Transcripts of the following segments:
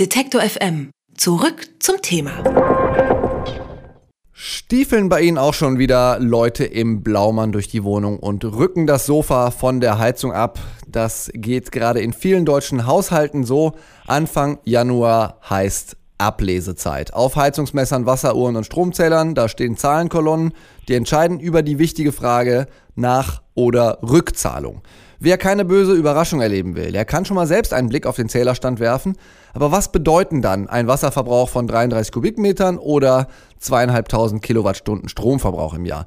Detektor FM. Zurück zum Thema. Stiefeln bei Ihnen auch schon wieder Leute im Blaumann durch die Wohnung und rücken das Sofa von der Heizung ab. Das geht gerade in vielen deutschen Haushalten so. Anfang Januar heißt Ablesezeit. Auf Heizungsmessern, Wasseruhren und Stromzählern, da stehen Zahlenkolonnen, die entscheiden über die wichtige Frage nach oder Rückzahlung. Wer keine böse Überraschung erleben will, der kann schon mal selbst einen Blick auf den Zählerstand werfen. Aber was bedeuten dann ein Wasserverbrauch von 33 Kubikmetern oder zweieinhalbtausend Kilowattstunden Stromverbrauch im Jahr?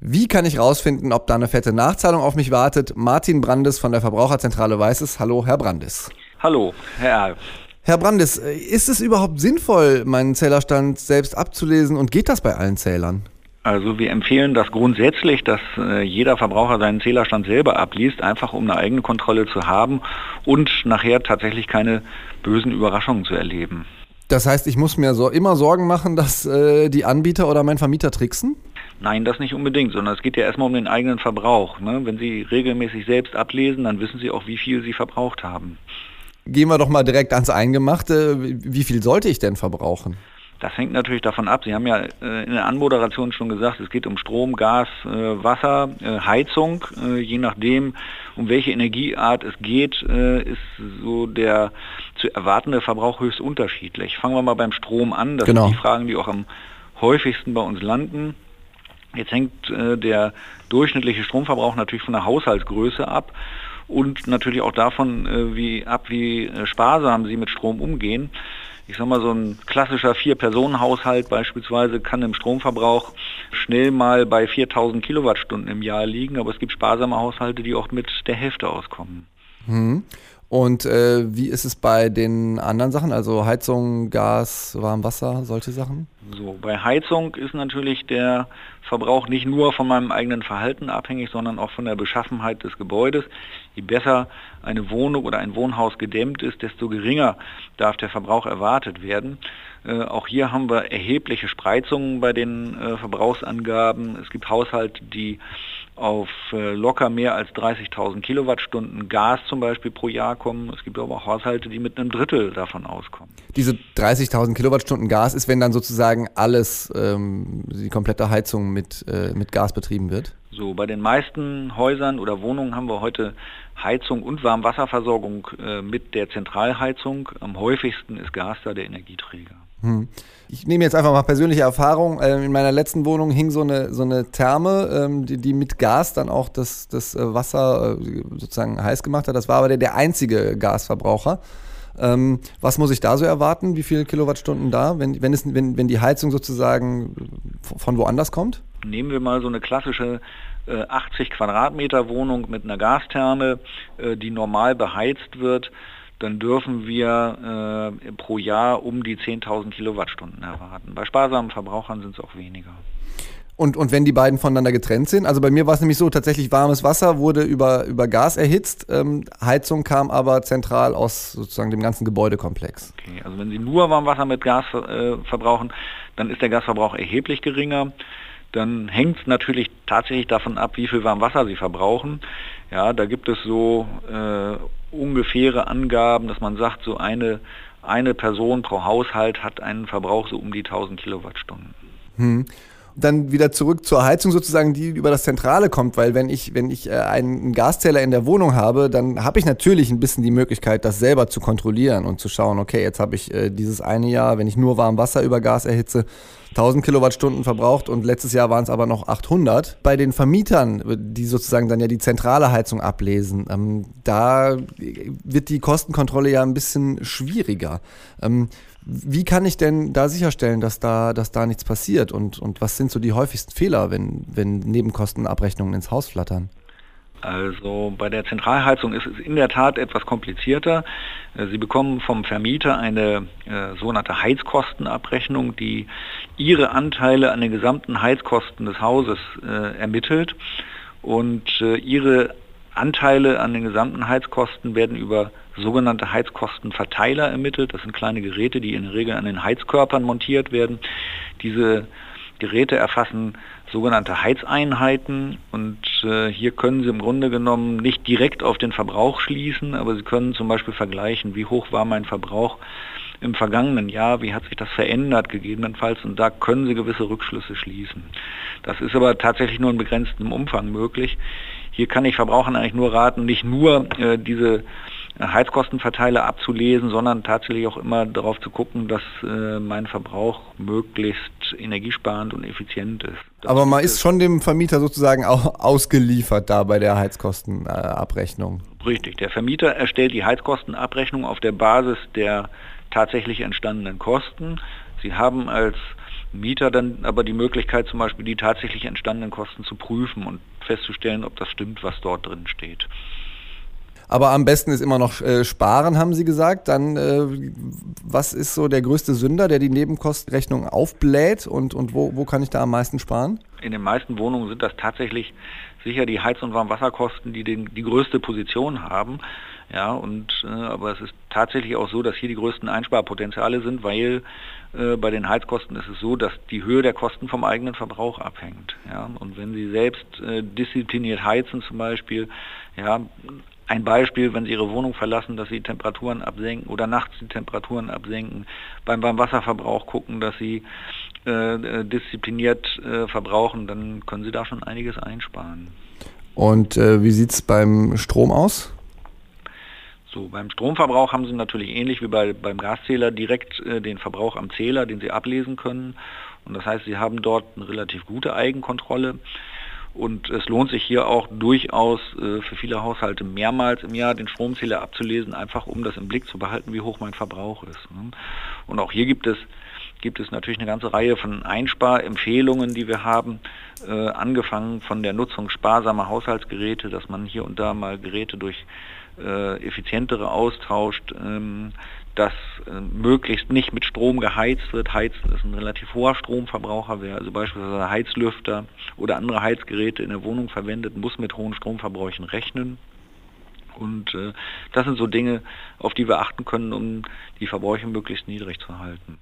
Wie kann ich rausfinden, ob da eine fette Nachzahlung auf mich wartet? Martin Brandes von der Verbraucherzentrale weiß es. Hallo, Herr Brandes. Hallo, Herr Alf. Herr Brandes, ist es überhaupt sinnvoll, meinen Zählerstand selbst abzulesen und geht das bei allen Zählern? Also wir empfehlen das grundsätzlich, dass äh, jeder Verbraucher seinen Zählerstand selber abliest, einfach um eine eigene Kontrolle zu haben und nachher tatsächlich keine bösen Überraschungen zu erleben. Das heißt, ich muss mir so immer Sorgen machen, dass äh, die Anbieter oder mein Vermieter tricksen? Nein, das nicht unbedingt, sondern es geht ja erstmal um den eigenen Verbrauch. Ne? Wenn Sie regelmäßig selbst ablesen, dann wissen Sie auch, wie viel Sie verbraucht haben. Gehen wir doch mal direkt ans Eingemachte. Wie viel sollte ich denn verbrauchen? Das hängt natürlich davon ab. Sie haben ja äh, in der Anmoderation schon gesagt, es geht um Strom, Gas, äh, Wasser, äh, Heizung. Je nachdem, um welche Energieart es geht, ist so der zu erwartende Verbrauch höchst unterschiedlich. Fangen wir mal beim Strom an. Das genau. sind die Fragen, die auch am häufigsten bei uns landen. Jetzt hängt der durchschnittliche Stromverbrauch natürlich von der Haushaltsgröße ab und natürlich auch davon, wie ab, wie sparsam Sie mit Strom umgehen ich sag mal, so ein klassischer Vier-Personen-Haushalt beispielsweise kann im Stromverbrauch schnell mal bei 4000 Kilowattstunden im Jahr liegen, aber es gibt sparsame Haushalte, die auch mit der Hälfte auskommen. Hm. Und äh, wie ist es bei den anderen Sachen, also Heizung, Gas, Warmwasser, solche Sachen? So, bei Heizung ist natürlich der Verbrauch nicht nur von meinem eigenen Verhalten abhängig, sondern auch von der Beschaffenheit des Gebäudes. Je besser eine Wohnung oder ein Wohnhaus gedämmt ist, desto geringer darf der Verbrauch erwartet werden. Äh, auch hier haben wir erhebliche Spreizungen bei den äh, Verbrauchsangaben. Es gibt Haushalte, die auf äh, locker mehr als 30.000 Kilowattstunden Gas zum Beispiel pro Jahr kommen. Es gibt aber auch Haushalte, die mit einem Drittel davon auskommen. Diese 30.000 Kilowattstunden Gas ist, wenn dann sozusagen alles, ähm, die komplette Heizung mit, äh, mit Gas betrieben wird? So, bei den meisten Häusern oder Wohnungen haben wir heute Heizung und Warmwasserversorgung äh, mit der Zentralheizung. Am häufigsten ist Gas da der Energieträger. Hm. Ich nehme jetzt einfach mal persönliche Erfahrung. Ähm, in meiner letzten Wohnung hing so eine, so eine Therme, ähm, die, die mit Gas dann auch das, das äh, Wasser äh, sozusagen heiß gemacht hat. Das war aber der, der einzige Gasverbraucher. Ähm, was muss ich da so erwarten? Wie viele Kilowattstunden da, wenn, wenn, es, wenn, wenn die Heizung sozusagen von woanders kommt? Nehmen wir mal so eine klassische äh, 80 Quadratmeter Wohnung mit einer Gastherme, äh, die normal beheizt wird dann dürfen wir äh, pro Jahr um die 10.000 Kilowattstunden erwarten. Bei sparsamen Verbrauchern sind es auch weniger. Und, und wenn die beiden voneinander getrennt sind, also bei mir war es nämlich so, tatsächlich warmes Wasser wurde über, über Gas erhitzt, ähm, Heizung kam aber zentral aus sozusagen dem ganzen Gebäudekomplex. Okay, also wenn Sie nur Warmwasser mit Gas äh, verbrauchen, dann ist der Gasverbrauch erheblich geringer. Dann hängt es natürlich tatsächlich davon ab, wie viel Warmwasser Sie verbrauchen. Ja, da gibt es so äh, ungefähre Angaben, dass man sagt, so eine, eine Person pro Haushalt hat einen Verbrauch so um die 1000 Kilowattstunden. Hm. Dann wieder zurück zur Heizung sozusagen, die über das Zentrale kommt, weil wenn ich, wenn ich äh, einen Gaszähler in der Wohnung habe, dann habe ich natürlich ein bisschen die Möglichkeit, das selber zu kontrollieren und zu schauen, okay, jetzt habe ich äh, dieses eine Jahr, wenn ich nur warm Wasser über Gas erhitze, 1000 Kilowattstunden verbraucht und letztes Jahr waren es aber noch 800. Bei den Vermietern, die sozusagen dann ja die zentrale Heizung ablesen, ähm, da wird die Kostenkontrolle ja ein bisschen schwieriger. Ähm, wie kann ich denn da sicherstellen, dass da, dass da nichts passiert? Und, und was sind so die häufigsten Fehler, wenn, wenn Nebenkostenabrechnungen ins Haus flattern? Also bei der Zentralheizung ist es in der Tat etwas komplizierter. Äh, Sie bekommen vom Vermieter eine äh, sogenannte Heizkostenabrechnung, die Ihre Anteile an den gesamten Heizkosten des Hauses äh, ermittelt. Und äh, Ihre Anteile an den gesamten Heizkosten werden über sogenannte Heizkostenverteiler ermittelt. Das sind kleine Geräte, die in der Regel an den Heizkörpern montiert werden. Diese Geräte erfassen sogenannte Heizeinheiten und äh, hier können Sie im Grunde genommen nicht direkt auf den Verbrauch schließen, aber Sie können zum Beispiel vergleichen, wie hoch war mein Verbrauch im vergangenen Jahr, wie hat sich das verändert gegebenenfalls und da können Sie gewisse Rückschlüsse schließen. Das ist aber tatsächlich nur in begrenztem Umfang möglich. Hier kann ich Verbrauchern eigentlich nur raten, nicht nur äh, diese Heizkostenverteiler abzulesen, sondern tatsächlich auch immer darauf zu gucken, dass äh, mein Verbrauch möglichst energiesparend und effizient ist. Das Aber man ist schon dem Vermieter sozusagen auch ausgeliefert da bei der Heizkostenabrechnung. Äh, Richtig, der Vermieter erstellt die Heizkostenabrechnung auf der Basis der tatsächlich entstandenen Kosten. Sie haben als Mieter dann aber die Möglichkeit, zum Beispiel die tatsächlich entstandenen Kosten zu prüfen und festzustellen, ob das stimmt, was dort drin steht. Aber am besten ist immer noch äh, sparen, haben Sie gesagt. Dann, äh, was ist so der größte Sünder, der die Nebenkostenrechnung aufbläht und, und wo, wo kann ich da am meisten sparen? In den meisten Wohnungen sind das tatsächlich sicher die Heiz- und Warmwasserkosten, die den, die größte Position haben. Ja, und äh, aber es ist tatsächlich auch so, dass hier die größten Einsparpotenziale sind, weil äh, bei den Heizkosten ist es so, dass die Höhe der Kosten vom eigenen Verbrauch abhängt. Ja, und wenn Sie selbst äh, diszipliniert heizen zum Beispiel, ja, ein Beispiel, wenn Sie Ihre Wohnung verlassen, dass Sie Temperaturen absenken oder nachts die Temperaturen absenken, beim, beim Wasserverbrauch gucken, dass Sie äh, äh, diszipliniert äh, verbrauchen, dann können Sie da schon einiges einsparen. Und äh, wie sieht es beim Strom aus? So, beim Stromverbrauch haben Sie natürlich ähnlich wie bei, beim Gaszähler direkt äh, den Verbrauch am Zähler, den Sie ablesen können. Und das heißt, Sie haben dort eine relativ gute Eigenkontrolle. Und es lohnt sich hier auch durchaus äh, für viele Haushalte mehrmals im Jahr den Stromzähler abzulesen, einfach um das im Blick zu behalten, wie hoch mein Verbrauch ist. Ne? Und auch hier gibt es, gibt es natürlich eine ganze Reihe von Einsparempfehlungen, die wir haben, äh, angefangen von der Nutzung sparsamer Haushaltsgeräte, dass man hier und da mal Geräte durch äh, effizientere austauscht, ähm, dass äh, möglichst nicht mit Strom geheizt wird. Heizen ist ein relativ hoher Stromverbraucher. Wer also beispielsweise Heizlüfter oder andere Heizgeräte in der Wohnung verwendet, muss mit hohen Stromverbräuchen rechnen. Und äh, das sind so Dinge, auf die wir achten können, um die Verbräuche möglichst niedrig zu halten.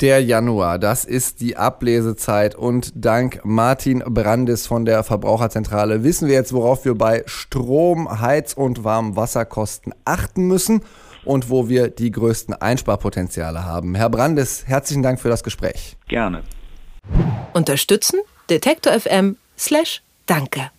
Der Januar, das ist die Ablesezeit und dank Martin Brandis von der Verbraucherzentrale wissen wir jetzt, worauf wir bei Strom, Heiz- und Warmwasserkosten achten müssen und wo wir die größten Einsparpotenziale haben. Herr Brandes, herzlichen Dank für das Gespräch. Gerne. Unterstützen? Detektor FM slash Danke.